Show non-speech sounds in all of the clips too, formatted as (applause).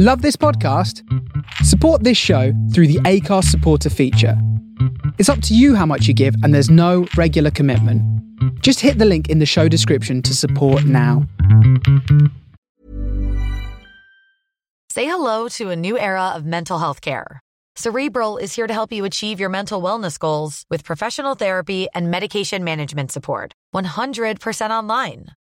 Love this podcast? Support this show through the Acast supporter feature. It's up to you how much you give, and there's no regular commitment. Just hit the link in the show description to support now. Say hello to a new era of mental health care. Cerebral is here to help you achieve your mental wellness goals with professional therapy and medication management support. 100% online.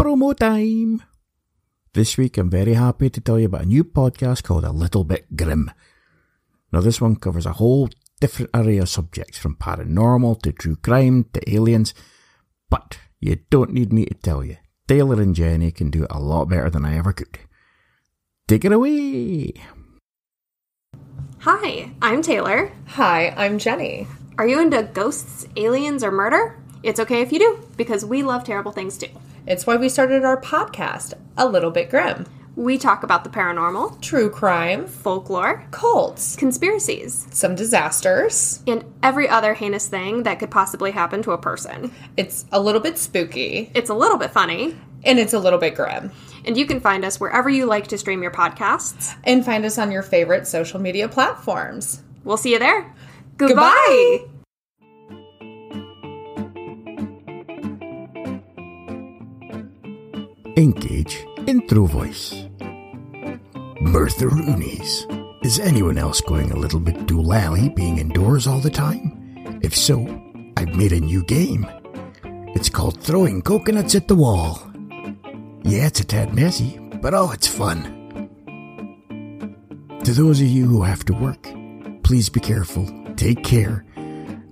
promo time. This week, I'm very happy to tell you about a new podcast called A Little Bit Grim. Now, this one covers a whole different array of subjects from paranormal to true crime to aliens, but you don't need me to tell you. Taylor and Jenny can do it a lot better than I ever could. Take it away! Hi, I'm Taylor. Hi, I'm Jenny. Are you into ghosts, aliens, or murder? It's okay if you do, because we love terrible things too. It's why we started our podcast, A Little Bit Grim. We talk about the paranormal, True crime, folklore, cults, conspiracies, some disasters. and every other heinous thing that could possibly happen to a person. It's a little bit spooky, It's a little bit funny, and it's a little bit grim. and you can find us wherever you like to stream your podcasts. And find us on your favorite social media platforms. We'll see you there. Goodbye. Goodbye. Engage intro voice. Bertha Rooney's. Is anyone else going a little bit doolally being indoors all the time? If so, I've made a new game. It's called Throwing Coconuts at the Wall. Yeah, it's a tad messy, but oh, it's fun. To those of you who have to work, please be careful, take care,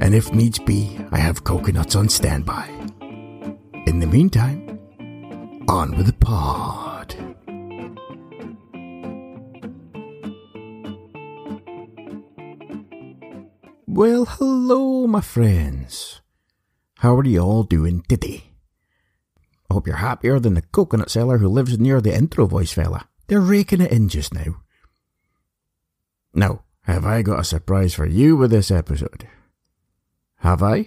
and if needs be, I have coconuts on standby. In the meantime, on with the pod. Well, hello, my friends. How are you all doing today? I hope you're happier than the coconut seller who lives near the intro voice fella. They're raking it in just now. Now, have I got a surprise for you with this episode? Have I?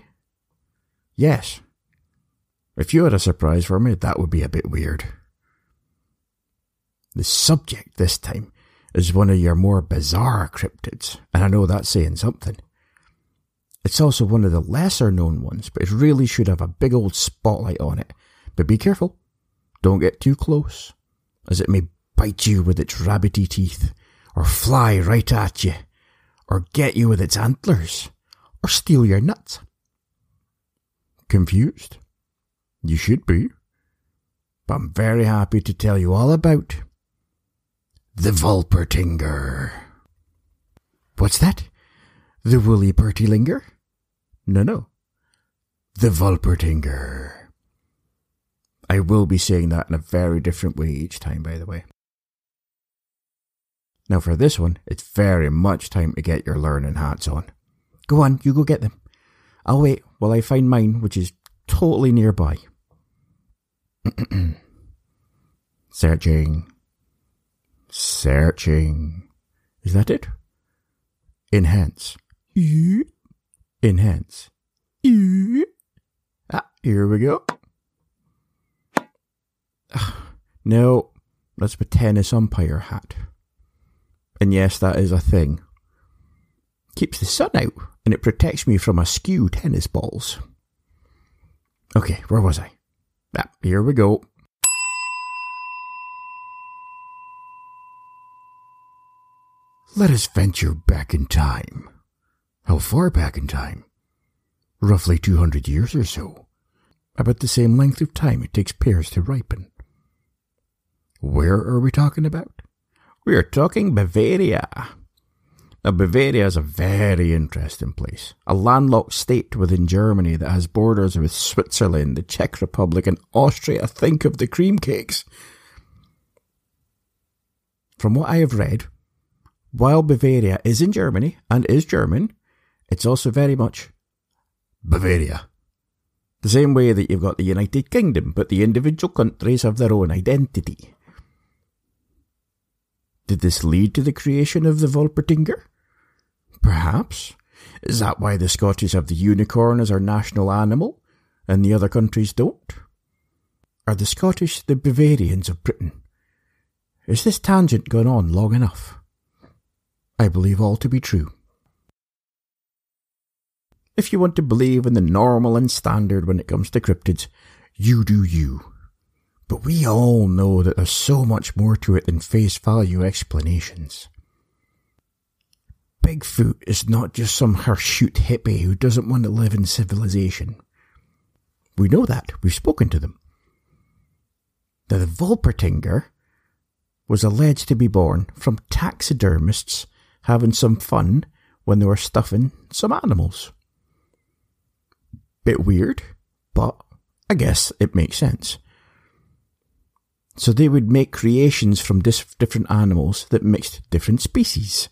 Yes. If you had a surprise for me, that would be a bit weird. The subject this time is one of your more bizarre cryptids, and I know that's saying something. It's also one of the lesser known ones, but it really should have a big old spotlight on it. But be careful. Don't get too close, as it may bite you with its rabbity teeth, or fly right at you, or get you with its antlers, or steal your nuts. Confused? You should be. But I'm very happy to tell you all about the Vulpertinger. What's that? The woolly Bertielinger? No, no. The Vulpertinger. I will be saying that in a very different way each time, by the way. Now, for this one, it's very much time to get your learning hats on. Go on, you go get them. I'll wait while I find mine, which is totally nearby. (clears throat) Searching. Searching. Is that it? Enhance. Enhance. Ah, here we go. Ah, let's a tennis umpire hat. And yes, that is a thing. Keeps the sun out, and it protects me from askew tennis balls. Okay, where was I? Ah, here we go. Let us venture back in time. How far back in time? Roughly 200 years or so. About the same length of time it takes pears to ripen. Where are we talking about? We are talking Bavaria. Now, Bavaria is a very interesting place. A landlocked state within Germany that has borders with Switzerland, the Czech Republic, and Austria. Think of the cream cakes. From what I have read, while Bavaria is in Germany and is German, it's also very much Bavaria. The same way that you've got the United Kingdom, but the individual countries have their own identity. Did this lead to the creation of the Wolpertinger? Perhaps. Is that why the Scottish have the unicorn as our national animal, and the other countries don't? Are the Scottish the Bavarians of Britain? Is this tangent gone on long enough? I believe all to be true. If you want to believe in the normal and standard when it comes to cryptids, you do you. But we all know that there's so much more to it than face value explanations. Bigfoot is not just some hirsute hippie who doesn't want to live in civilization. We know that. We've spoken to them. Now, the Volpertinger was alleged to be born from taxidermists having some fun when they were stuffing some animals. Bit weird, but I guess it makes sense. So they would make creations from dis- different animals that mixed different species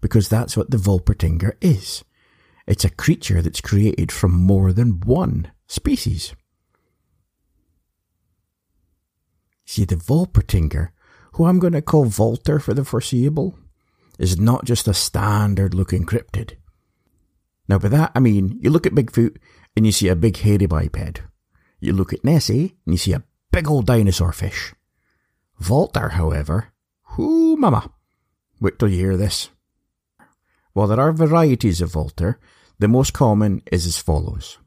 because that's what the Wolpertinger is. It's a creature that's created from more than one species. See, the Wolpertinger, who I'm going to call Volter for the foreseeable, is not just a standard looking cryptid. Now, by that I mean, you look at Bigfoot and you see a big hairy biped. You look at Nessie and you see a big old dinosaur fish. Volter, however, whoo mama, wait till you hear this. While there are varieties of Volter, the most common is as follows.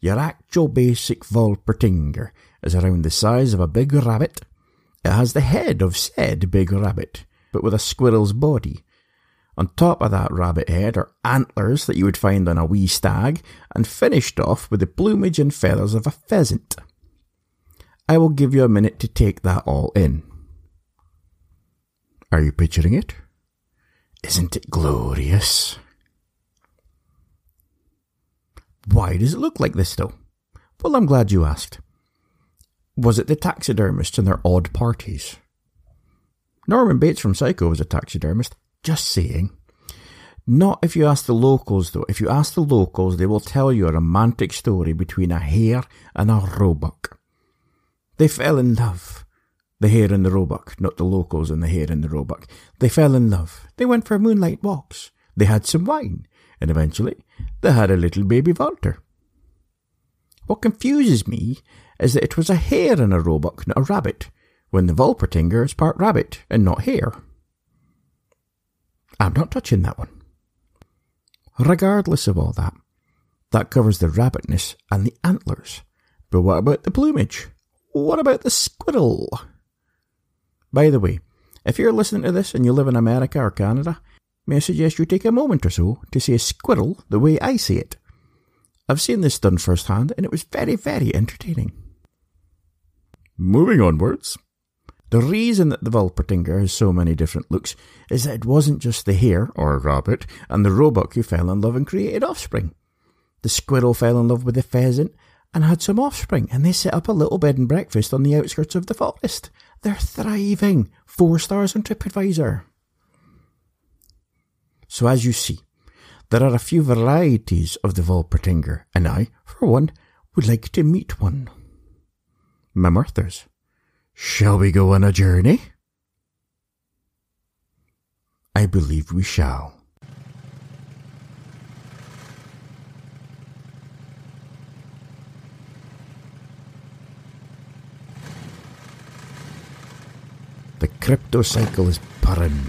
Your actual basic Wolpertinger is around the size of a big rabbit. It has the head of said big rabbit, but with a squirrel's body. On top of that rabbit head are antlers that you would find on a wee stag, and finished off with the plumage and feathers of a pheasant. I will give you a minute to take that all in. Are you picturing it? Isn't it glorious? Why does it look like this, though? Well, I'm glad you asked. Was it the taxidermists and their odd parties? Norman Bates from Psycho was a taxidermist. Just saying. Not if you ask the locals, though. If you ask the locals, they will tell you a romantic story between a hare and a roebuck. They fell in love. The hare and the roebuck, not the locals and the hare and the roebuck. They fell in love. They went for moonlight walks. They had some wine. And eventually, they had a little baby Walter. What confuses me is that it was a hare and a roebuck, not a rabbit, when the Wolpertinger is part rabbit and not hare. I'm not touching that one. Regardless of all that, that covers the rabbitness and the antlers. But what about the plumage? What about the squirrel? By the way, if you're listening to this and you live in America or Canada, may I suggest you take a moment or so to say a squirrel the way I say it. I've seen this done firsthand and it was very, very entertaining. Moving onwards. The reason that the Wolpertinger has so many different looks is that it wasn't just the hare, or rabbit, and the roebuck who fell in love and created offspring. The squirrel fell in love with the pheasant and had some offspring, and they set up a little bed and breakfast on the outskirts of the forest. They're thriving. Four stars on TripAdvisor. So as you see, there are a few varieties of the Volpertinger, and I, for one, would like to meet one. Mamurthers, shall we go on a journey? I believe we shall. The crypto cycle is purring.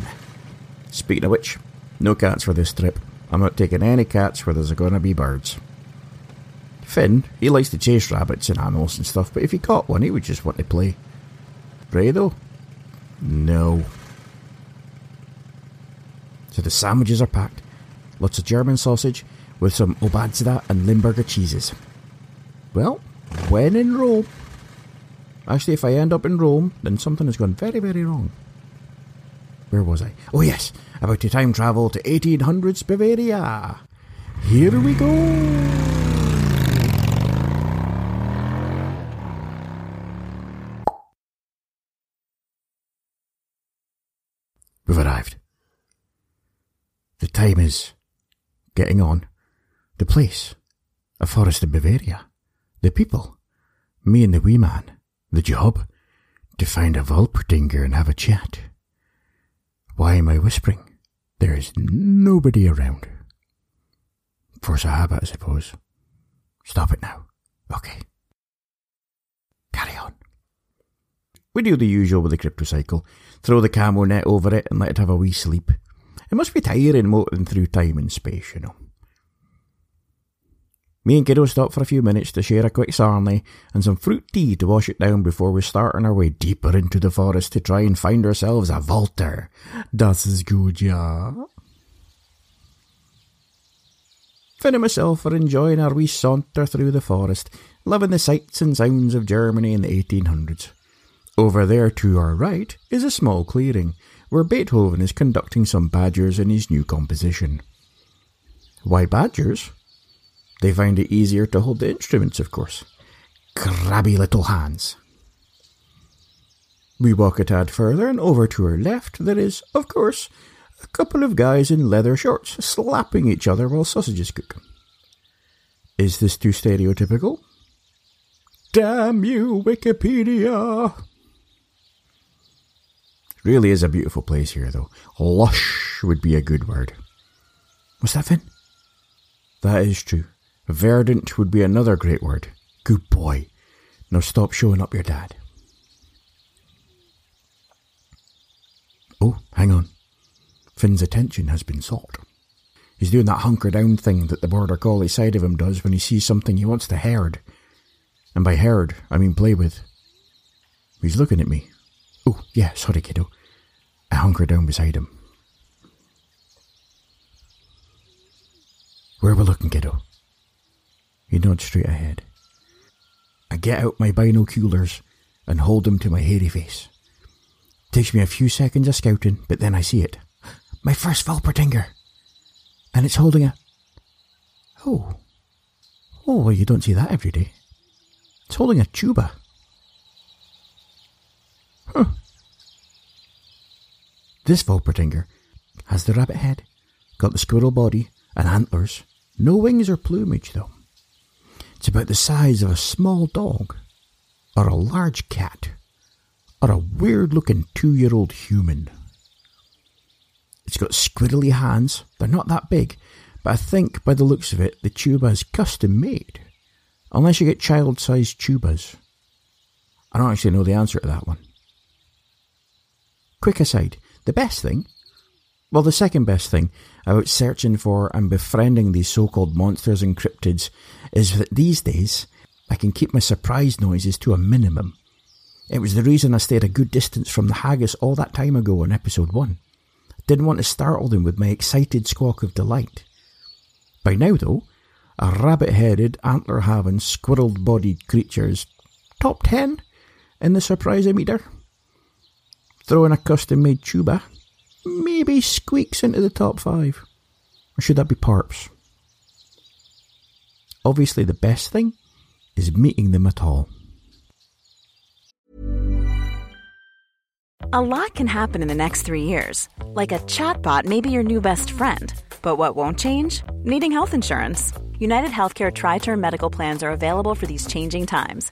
Speaking of which, no cats for this trip. I'm not taking any cats where there's going to be birds. Finn, he likes to chase rabbits and animals and stuff, but if he caught one, he would just want to play. Ray, though? No. So the sandwiches are packed. Lots of German sausage with some Obatzda and Limburger cheeses. Well, when in Rome. Actually, if I end up in Rome, then something has gone very, very wrong. Where was I? Oh, yes, about to time travel to 1800s Bavaria. Here we go. We've arrived. The time is getting on. The place, a forest in Bavaria. The people, me and the wee man. The job, to find a Wolpertinger and have a chat. Why am I whispering? There is nobody around. Force a habit, I suppose. Stop it now. Okay. Carry on. We do the usual with the crypto cycle. Throw the camo net over it and let it have a wee sleep. It must be tiring motoring through time and space, you know. Me and Kiddo stop for a few minutes to share a quick sarnie and some fruit tea to wash it down before we start on our way deeper into the forest to try and find ourselves a Walter. Das ist gut, ja. Finn and myself are enjoying our wee saunter through the forest, loving the sights and sounds of Germany in the 1800s. Over there to our right is a small clearing where Beethoven is conducting some badgers in his new composition. Why badgers? They find it easier to hold the instruments, of course. Crabby little hands. We walk a tad further, and over to our left there is, of course, a couple of guys in leather shorts slapping each other while sausages cook. Is this too stereotypical? Damn you, Wikipedia! It Really is a beautiful place here, though. Lush would be a good word. What's that, Finn? That is true. Verdant would be another great word. Good boy. Now stop showing up your dad. Oh, hang on. Finn's attention has been sought. He's doing that hunker down thing that the border collie side of him does when he sees something he wants to herd. And by herd, I mean play with. He's looking at me. Oh, yeah, sorry, kiddo. I hunker down beside him. Where are we looking, nods straight ahead. I get out my binoculars and hold them to my hairy face. Takes me a few seconds of scouting, but then I see it. My first Wolpertinger! And it's holding a. Oh. Oh, well, you don't see that every day. It's holding a tuba. Huh. This Wolpertinger has the rabbit head, got the squirrel body and antlers, no wings or plumage though. It's about the size of a small dog, or a large cat, or a weird looking two year old human. It's got squiddly hands, they're not that big, but I think by the looks of it, the tuba is custom made. Unless you get child sized tubas. I don't actually know the answer to that one. Quick aside, the best thing, well, the second best thing about searching for and befriending these so called monsters and cryptids is that these days I can keep my surprise noises to a minimum. It was the reason I stayed a good distance from the haggis all that time ago in episode 1. Didn't want to startle them with my excited squawk of delight. By now, though, a rabbit headed, antler having, squirrel bodied creature's top 10 in the surprise meter throw in a custom made tuba, maybe squeaks into the top five. Or should that be Parps? Obviously, the best thing is meeting them at all. A lot can happen in the next three years. Like a chatbot may be your new best friend. But what won't change? Needing health insurance. United Healthcare Tri Term Medical Plans are available for these changing times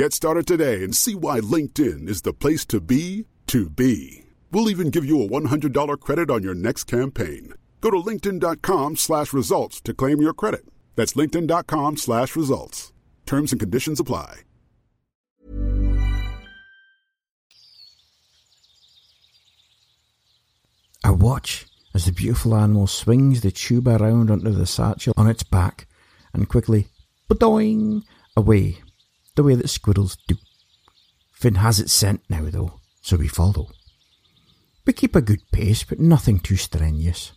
Get started today and see why LinkedIn is the place to be to be. We'll even give you a $100 credit on your next campaign. Go to linkedin.com slash results to claim your credit. That's linkedin.com slash results. Terms and conditions apply. I watch as the beautiful animal swings the tube around onto the satchel on its back and quickly, doing away the way that squirrels do. Finn has its scent now, though, so we follow. We keep a good pace, but nothing too strenuous.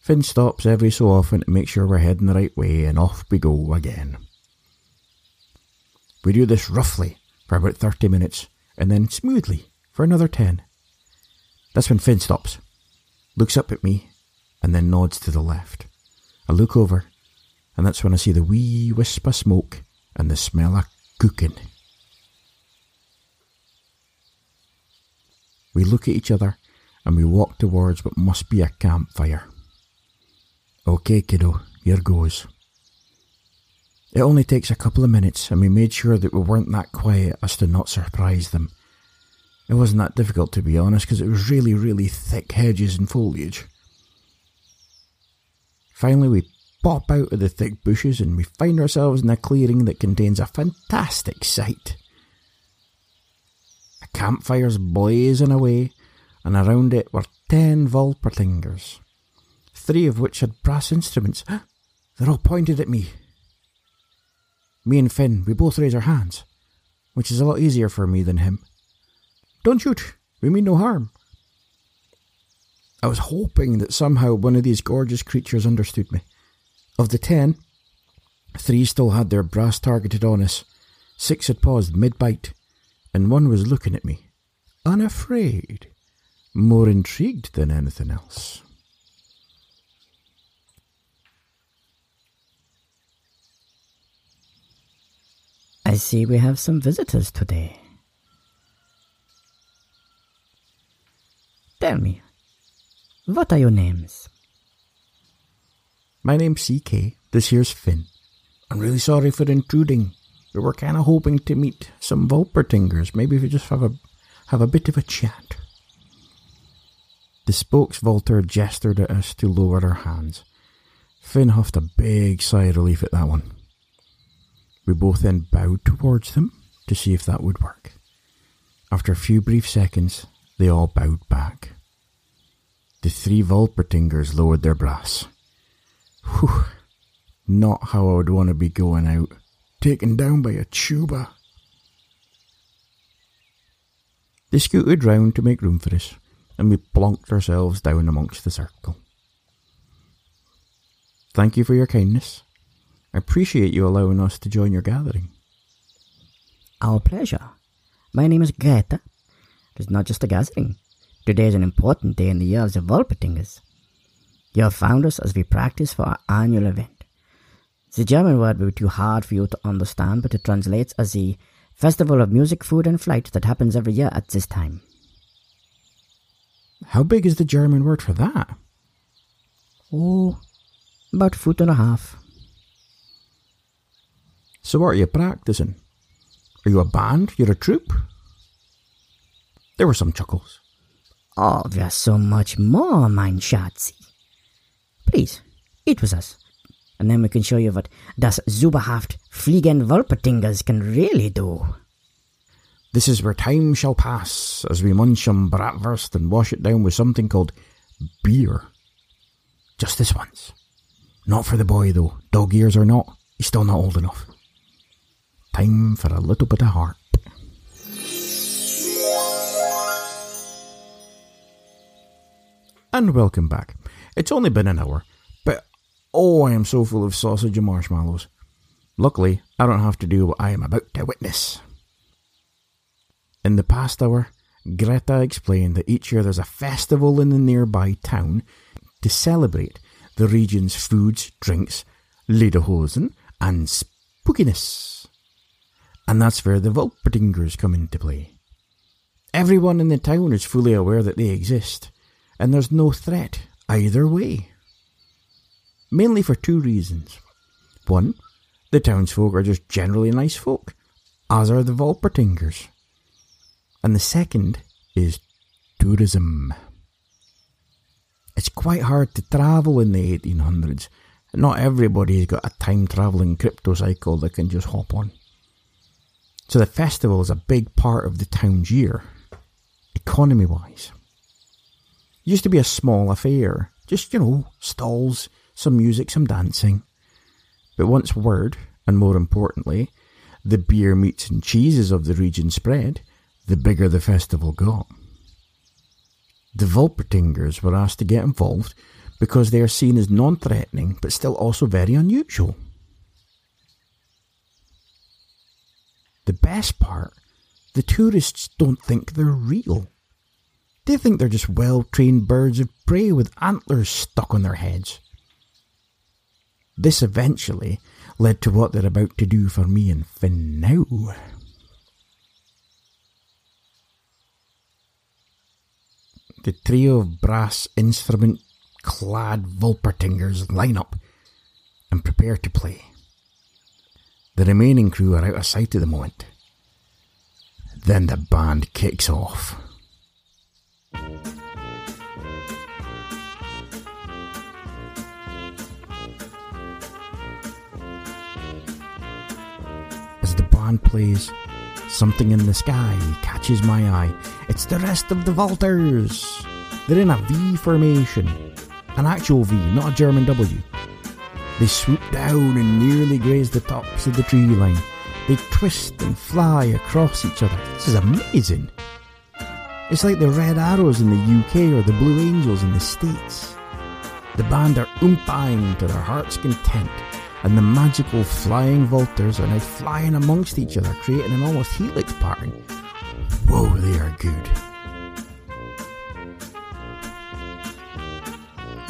Finn stops every so often to make sure we're heading the right way, and off we go again. We do this roughly for about 30 minutes, and then smoothly for another 10. That's when Finn stops, looks up at me, and then nods to the left. I look over, and that's when I see the wee wisp of smoke and the smell of cooking. We look at each other and we walk towards what must be a campfire. Okay, kiddo, here goes. It only takes a couple of minutes, and we made sure that we weren't that quiet as to not surprise them. It wasn't that difficult, to be honest, because it was really, really thick hedges and foliage. Finally, we pop out of the thick bushes and we find ourselves in a clearing that contains a fantastic sight. A campfire's blazing away, and around it were ten volpertingers, three of which had brass instruments. (gasps) They're all pointed at me. Me and Finn, we both raise our hands, which is a lot easier for me than him. Don't shoot, we mean no harm. I was hoping that somehow one of these gorgeous creatures understood me. Of the ten, three still had their brass targeted on us, six had paused mid bite, and one was looking at me, unafraid, more intrigued than anything else. I see we have some visitors today. Tell me, what are your names? My name's CK. This here's Finn. I'm really sorry for intruding. We were kind of hoping to meet some Volpertingers. Maybe we just have a have a bit of a chat. The spokesvolter gestured at us to lower our hands. Finn huffed a big sigh of relief at that one. We both then bowed towards them to see if that would work. After a few brief seconds, they all bowed back. The three Volpertingers lowered their brass. Whew. Not how I would want to be going out. Taken down by a tuba. They scooted round to make room for us, and we plonked ourselves down amongst the circle. Thank you for your kindness. I appreciate you allowing us to join your gathering. Our pleasure. My name is Greta. It is not just a gathering. Today is an important day in the year of the Wolpertingers. You have found us as we practice for our annual event. The German word will be too hard for you to understand, but it translates as the Festival of Music, Food and Flight that happens every year at this time. How big is the German word for that? Oh, about a foot and a half. So what are you practicing? Are you a band? You're a troupe? There were some chuckles. Oh, there's so much more, mein Schatzi. Please, eat with us. And then we can show you what das Zuberhaft Fliegen Wolpertingers can really do. This is where time shall pass as we munch some bratwurst and wash it down with something called beer. Just this once. Not for the boy, though. Dog ears or not, he's still not old enough. Time for a little bit of heart. And welcome back. It's only been an hour, but oh, I am so full of sausage and marshmallows. Luckily, I don't have to do what I am about to witness. In the past hour, Greta explained that each year there's a festival in the nearby town to celebrate the region's foods, drinks, lederhosen, and spookiness. And that's where the Wolpertingers come into play. Everyone in the town is fully aware that they exist, and there's no threat either way. Mainly for two reasons. One, the townsfolk are just generally nice folk, as are the Wolpertingers. And the second is tourism. It's quite hard to travel in the 1800s. Not everybody's got a time travelling crypto cycle they can just hop on. So the festival is a big part of the town's year, economy wise. Used to be a small affair, just, you know, stalls, some music, some dancing. But once word, and more importantly, the beer, meats, and cheeses of the region spread, the bigger the festival got. The Wolpertingers were asked to get involved because they are seen as non threatening but still also very unusual. The best part, the tourists don't think they're real. They think they're just well trained birds of prey with antlers stuck on their heads. This eventually led to what they're about to do for me and Finn now. The trio of brass instrument clad Wolpertingers line up and prepare to play. The remaining crew are out of sight at the moment. Then the band kicks off. Band plays, something in the sky catches my eye. It's the rest of the Walters. They're in a V formation. An actual V, not a German W. They swoop down and nearly graze the tops of the tree line. They twist and fly across each other. This is amazing. It's like the Red Arrows in the UK or the Blue Angels in the States. The band are oomping to their heart's content, and the magical flying Walters are now flying amongst each other, creating an almost helix pattern. Whoa, they are good.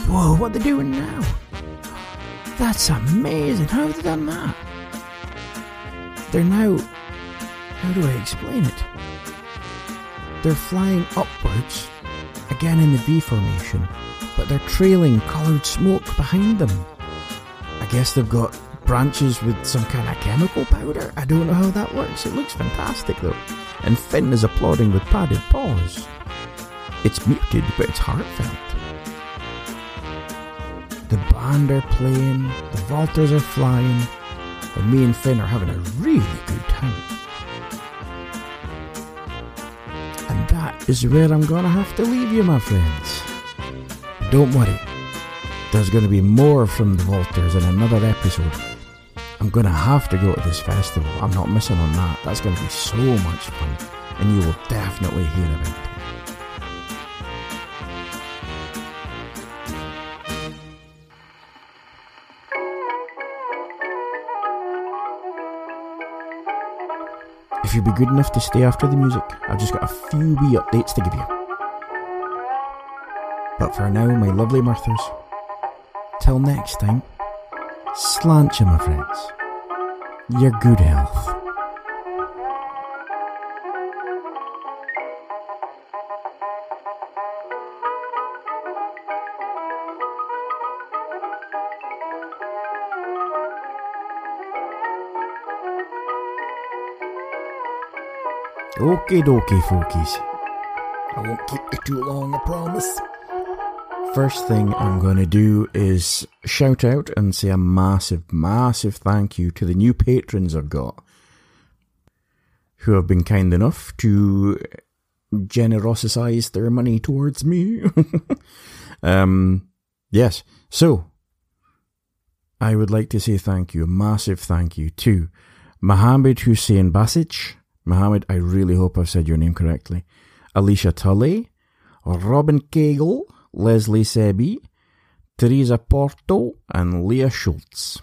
Whoa, what are they doing now? That's amazing. How have they done that? They're now. How do I explain it? They're flying upwards, again in the V formation, but they're trailing coloured smoke behind them. Guess they've got branches with some kind of chemical powder. I don't know how that works. It looks fantastic though. And Finn is applauding with padded paws. It's muted, but it's heartfelt. The band are playing, the Walters are flying, and me and Finn are having a really good time. And that is where I'm gonna have to leave you, my friends. Don't worry, there's gonna be more from the Walters in another episode. I'm gonna have to go to this festival. I'm not missing on that. That's gonna be so much fun. and you will definitely hear about it. If you'd be good enough to stay after the music, I've just got a few wee updates to give you. But for now, my lovely Murthers, till next time, slàinte, my friends. Your good health. Okie dokie, folkies. I won't keep you too long, I promise. First thing I'm going to do is shout out and say a massive, massive thank you to the new patrons I've got who have been kind enough to generosicize their money towards me. (laughs) um, yes, so I would like to say thank you, a massive thank you to Mohammed Hussein Basic, Mohammed, I really hope I've said your name correctly. Alicia Tully, Robin Cagle, Leslie Sebi, Teresa Porto, and Leah Schultz.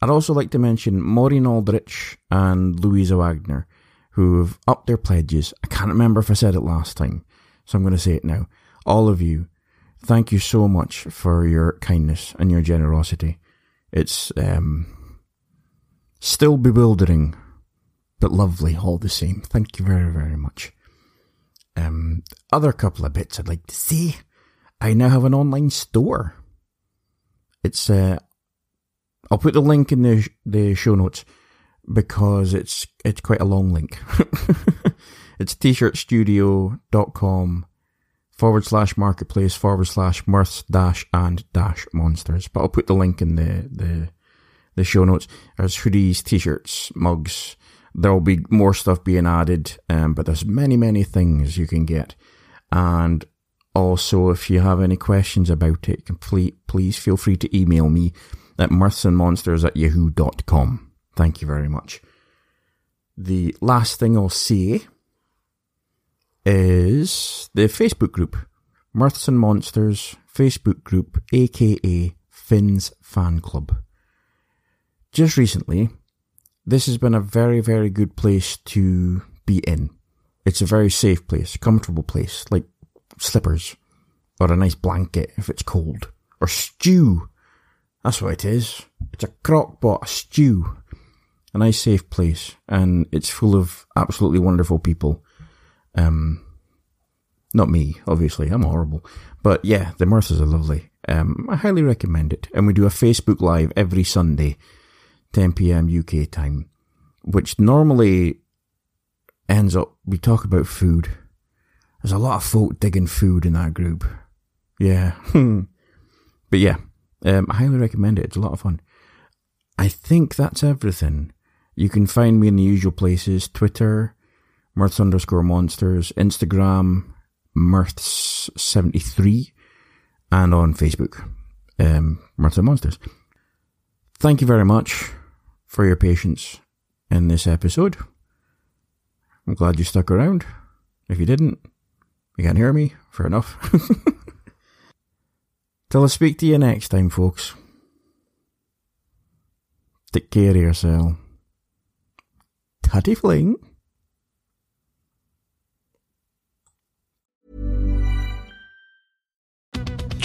I'd also like to mention Maureen Aldrich and Louisa Wagner, who have upped their pledges. I can't remember if I said it last time, so I'm going to say it now. All of you, thank you so much for your kindness and your generosity. It's um, still bewildering but lovely all the same. Thank you very, very much. Um, other couple of bits I'd like to say. I now have an online store. It's uh, I'll put the link in the the show notes because it's it's quite a long link. (laughs) it's t-shirtstudio.com forward slash marketplace forward slash mirths dash and dash monsters. But I'll put the link in the the the show notes. There's hoodies, t-shirts, mugs, there will be more stuff being added, um, but there's many, many things you can get. And also, if you have any questions about it, please, please feel free to email me at mirthsandmonsters at yahoo.com. Thank you very much. The last thing I'll say is the Facebook group, Mirths and Monsters Facebook group, aka Finn's Fan Club. Just recently, this has been a very, very good place to be in. It's a very safe place, comfortable place, like slippers, or a nice blanket if it's cold, or stew. That's what it is. It's a crock pot, a stew. A nice safe place, and it's full of absolutely wonderful people. Um, not me, obviously, I'm horrible. But yeah, the Mirths are lovely. Um, I highly recommend it. And we do a Facebook Live every Sunday 10 p.m. UK time, which normally ends up, we talk about food. There's a lot of folk digging food in that group. Yeah. (laughs) but yeah, um, I highly recommend it. It's a lot of fun. I think that's everything. You can find me in the usual places Twitter, Mirths underscore monsters, Instagram, Mirths73, and on Facebook, um, Mirths and Monsters. Thank you very much for your patience in this episode. I'm glad you stuck around. If you didn't, you can't hear me. Fair enough. (laughs) Till I speak to you next time, folks. Take care of yourself. Tutty fling.